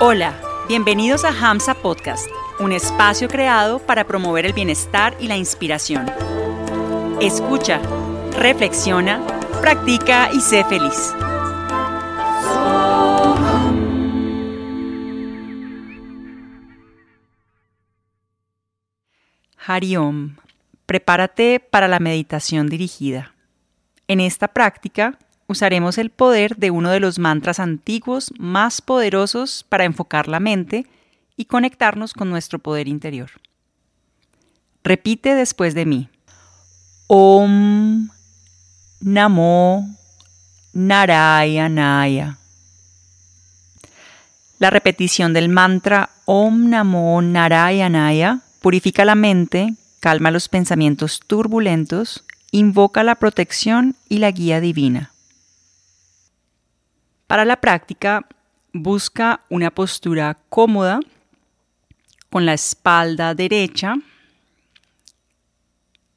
Hola, bienvenidos a Hamsa Podcast, un espacio creado para promover el bienestar y la inspiración. Escucha, reflexiona, practica y sé feliz. Hariom, prepárate para la meditación dirigida. En esta práctica usaremos el poder de uno de los mantras antiguos más poderosos para enfocar la mente y conectarnos con nuestro poder interior. Repite después de mí. Om Namo Narayanaya. La repetición del mantra Om Namo Narayanaya purifica la mente, calma los pensamientos turbulentos, invoca la protección y la guía divina. Para la práctica, busca una postura cómoda con la espalda derecha.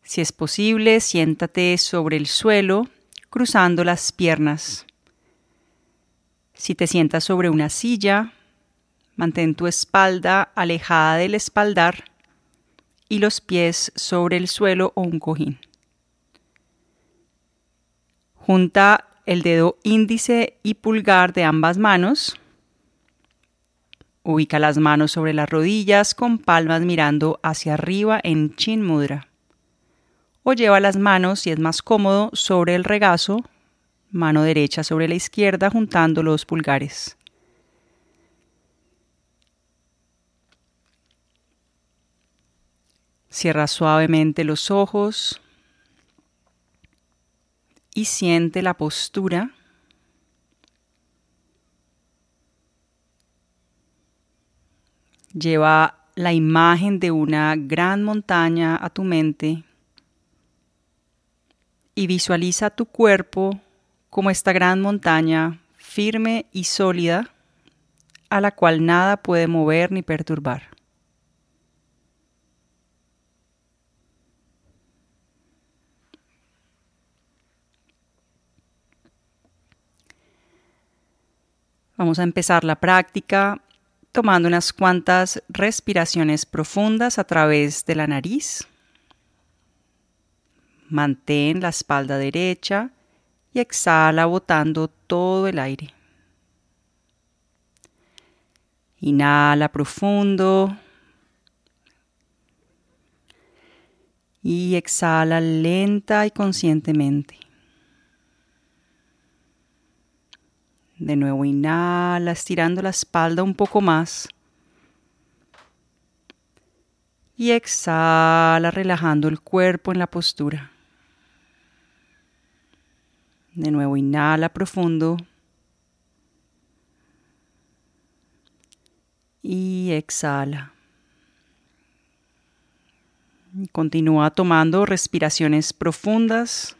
Si es posible, siéntate sobre el suelo cruzando las piernas. Si te sientas sobre una silla, mantén tu espalda alejada del espaldar y los pies sobre el suelo o un cojín. Junta el dedo índice y pulgar de ambas manos. Ubica las manos sobre las rodillas con palmas mirando hacia arriba en Chin Mudra. O lleva las manos, si es más cómodo, sobre el regazo, mano derecha sobre la izquierda juntando los pulgares. Cierra suavemente los ojos y siente la postura. Lleva la imagen de una gran montaña a tu mente y visualiza tu cuerpo como esta gran montaña firme y sólida a la cual nada puede mover ni perturbar. Vamos a empezar la práctica tomando unas cuantas respiraciones profundas a través de la nariz. Mantén la espalda derecha y exhala botando todo el aire. Inhala profundo. Y exhala lenta y conscientemente. De nuevo inhala, estirando la espalda un poco más. Y exhala, relajando el cuerpo en la postura. De nuevo inhala profundo. Y exhala. Continúa tomando respiraciones profundas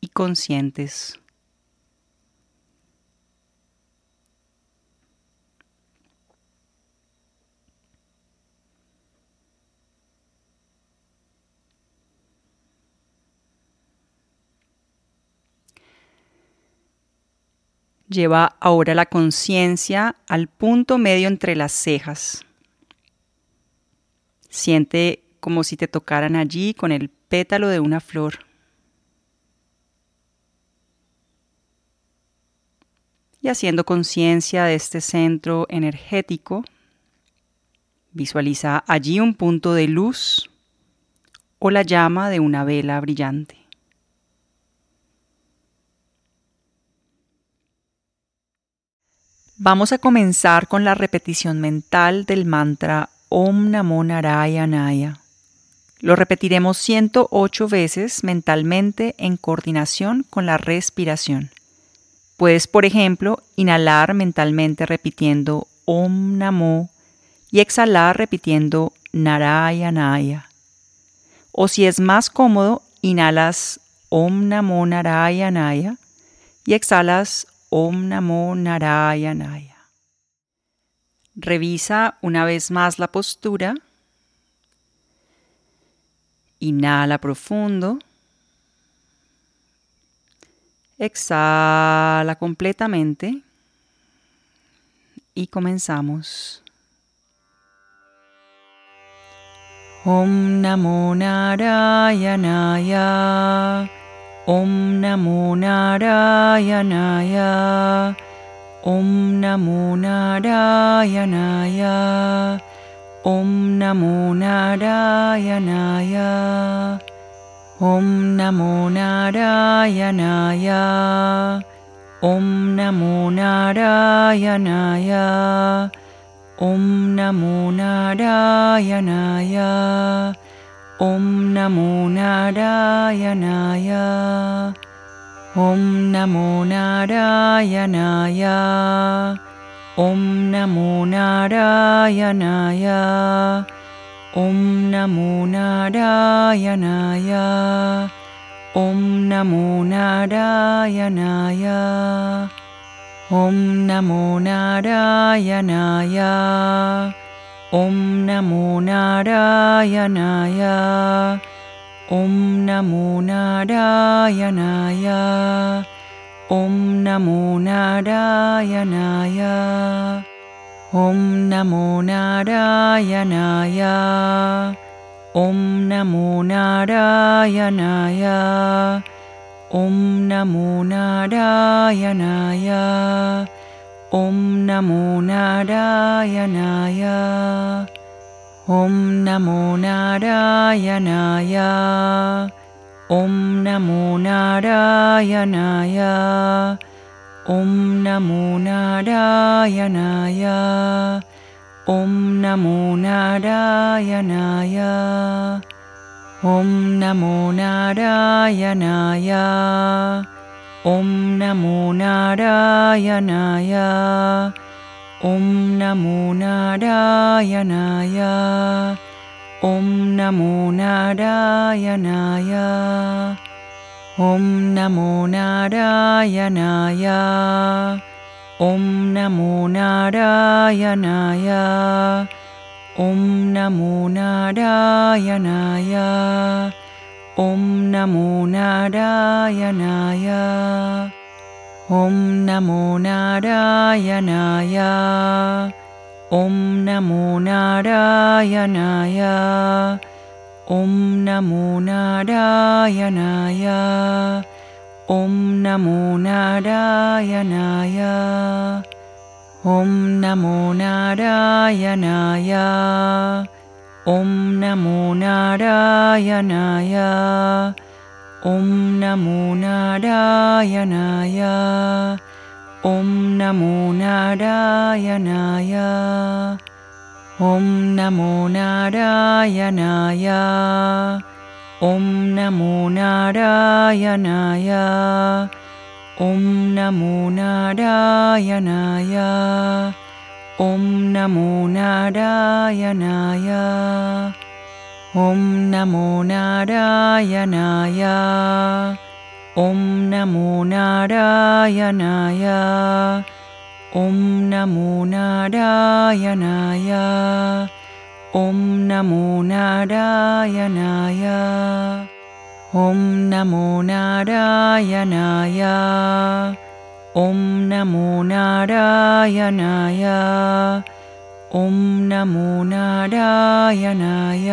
y conscientes. Lleva ahora la conciencia al punto medio entre las cejas. Siente como si te tocaran allí con el pétalo de una flor. Y haciendo conciencia de este centro energético, visualiza allí un punto de luz o la llama de una vela brillante. Vamos a comenzar con la repetición mental del mantra Om Namo Narayanaya. Lo repetiremos 108 veces mentalmente en coordinación con la respiración. Puedes, por ejemplo, inhalar mentalmente repitiendo Om Namo y exhalar repitiendo Narayanaya. O si es más cómodo, inhalas Om Namo Narayanaya y exhalas Om Namo Narayanaya. Revisa una vez más la postura. Inhala profundo. Exhala completamente. y comenzamos. Om Namo Narayanaya ॐ नमो नारायणाय ॐ नमो नारायणाय ॐ नमो नारायणाय ॐ नमो नारायणाय ॐ नमो नारायणाय ॐ नमो नारायणाय ॐ नमो नारायणाय ॐ नमो नारायणाय ॐ नमो नारायणाय ॐ नमो नारायणाय ॐ नमो नारायणाय ॐ नमो नारायणाय ॐ नमो नारायणाय ॐ नमो नारायणाय ॐ नमो नारायणाय ॐ नमो नारायणाय ॐ नमो नारायणाय ॐ नमो नारायणाय ॐ नमो नारायणाय। ॐ नमो नारायणाय। ॐ नमो नारायणाय। ॐ नमो नारायणाय। ॐ नमो नारायणाय। ॐ नमो नारायणाय। ॐ नमो नारायणाय ॐ नमो नारायणाय ॐ नमो नारायणाय ॐ नमो नारायणाय ॐ नमो नारायणाय ॐ नमो नारायणाय ॐ नमो नारायणाय ॐ नमो नारायणाय ॐ नमो नारायणाय ॐ नमो नारायणाय ॐ नमो नारायणाय ॐ नमो नारायणाय ॐ नमो नारायणाय ॐ नमो नारायणाय ॐ नमो नारायणाय ॐ नमो नारायणाय ॐ नमो नारायणाय ॐ नमो नारायणाय ॐ नमो नारायणाय ॐ नमो नारायणाय ॐ नमो नारायणाय ॐ नमो नारायणाय ॐ नमो नारायणाय ॐ नमो नारायणाय ॐ नमो नारायणाय ॐ नमो नारायणाय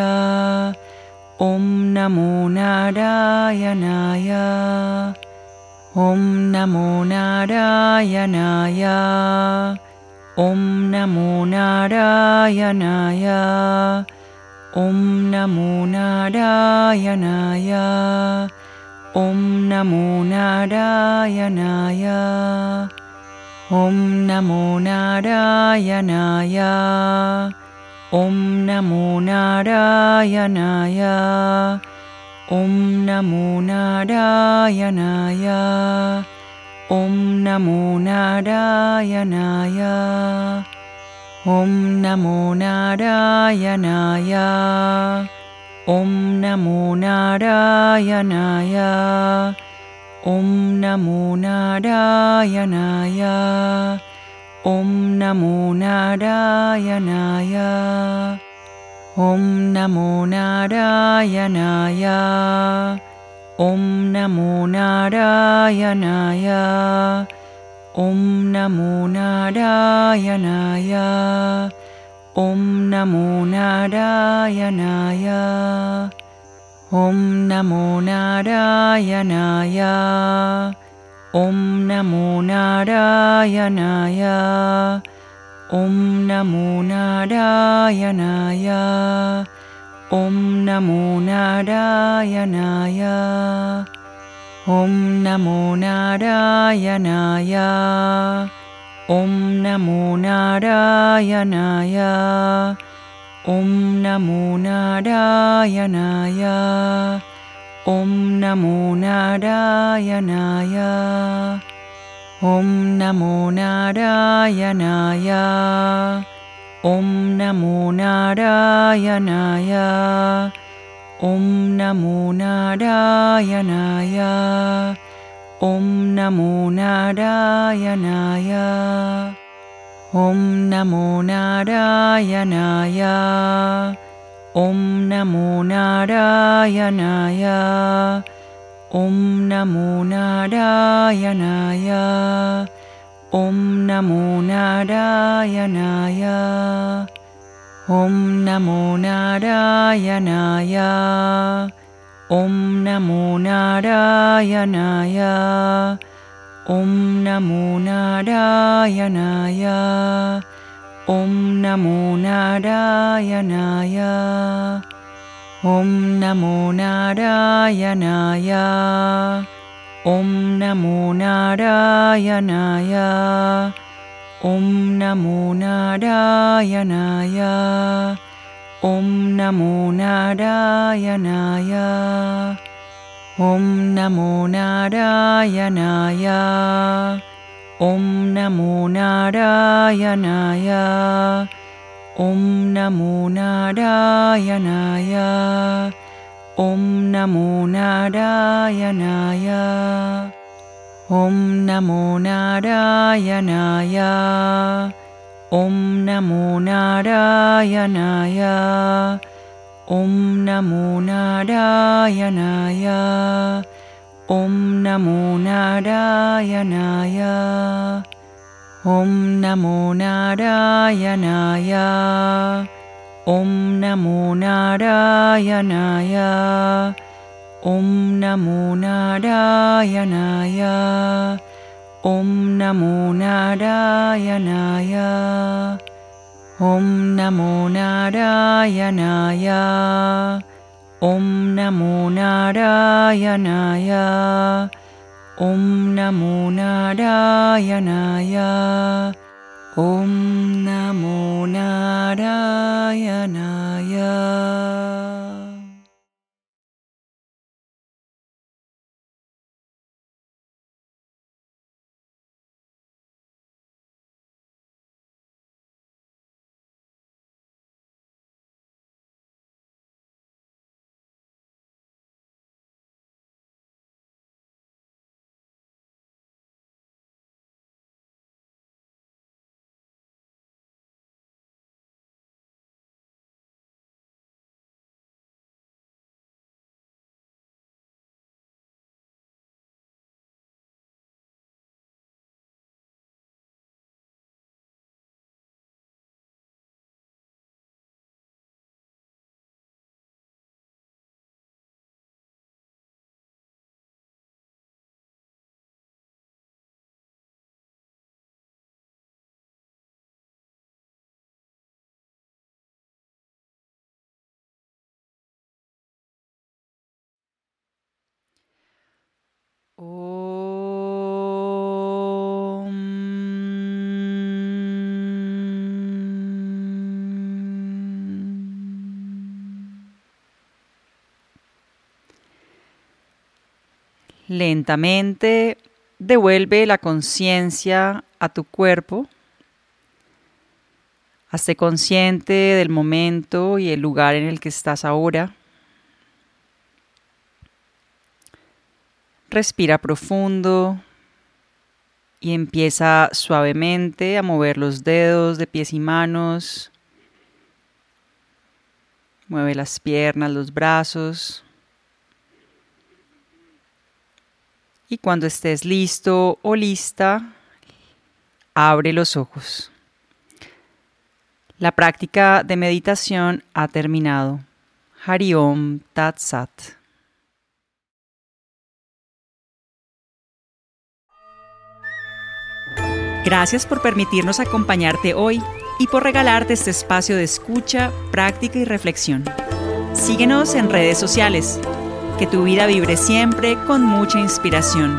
ॐ नमो नारायणाय ॐ नमो नारायणाय ॐ नमो नारायणाय ॐ नमो नारायणाय ॐ नमो नारायणाय ॐ नमो नारायणाय ॐ नमो नारायणाय ॐ नमो नारायणाय ॐ नमो नारायणाय ॐ नमो नारायणाय Om Namo Narayanaya. Om Namo Narayanaya. Om Namo Narayanaya. Om Namo Narayanaya. Om Namo Narayanaya. Om Namo Narayanaya ॐ नमो नारायणाय ॐ नमो नारायणाय ॐ नमो नारायणाय ॐ नमो नारायणाय ॐ नमो नारायणाय ॐ नमो नारायणाय ॐ नमो नारायणाय ॐ नमो नारायणाय ॐ नमो नारायणाय ॐ नमो नारायणाय ॐ नमो नारायणाय ॐ नमो नारायणाय ॐ नमो नारायणाय ॐ नमो नारायणाय ॐ नमो नारायणाय ॐ नमो नारायणाय ॐ नमो नारायणाय ॐ नमो नारायणाय ॐ नमो नारायणाय ॐ नमो नारायणाय ॐ नमो नारायणाय ॐ नमो नारायणाय ॐ नमो नारायणाय ॐ नमो नारायणाय ॐ नमो नारायणाय ॐ नमो नारायणाय ॐ नमो नारायणाय ॐ नमो नारायणाय ॐ नमो नारायणाय ॐ नमो नारायणाय ॐ नमो नारायणाय ॐ नमो नारायणाय ॐ नमो नारायणाय ॐ नमो नारायणाय ॐ नमो नारायणाय ॐ नमो नारायणाय ॐ नमो नारायणाय ॐ नमो नारायणाय ॐ नमो नारायणाय ॐ नमो नारायणाय ॐ नमो नारायणाय Lentamente devuelve la conciencia a tu cuerpo. Hazte consciente del momento y el lugar en el que estás ahora. Respira profundo y empieza suavemente a mover los dedos de pies y manos. Mueve las piernas, los brazos. Y cuando estés listo o lista, abre los ojos. La práctica de meditación ha terminado. Hariom Tat Sat. Gracias por permitirnos acompañarte hoy y por regalarte este espacio de escucha, práctica y reflexión. Síguenos en redes sociales. Que tu vida vibre siempre con mucha inspiración.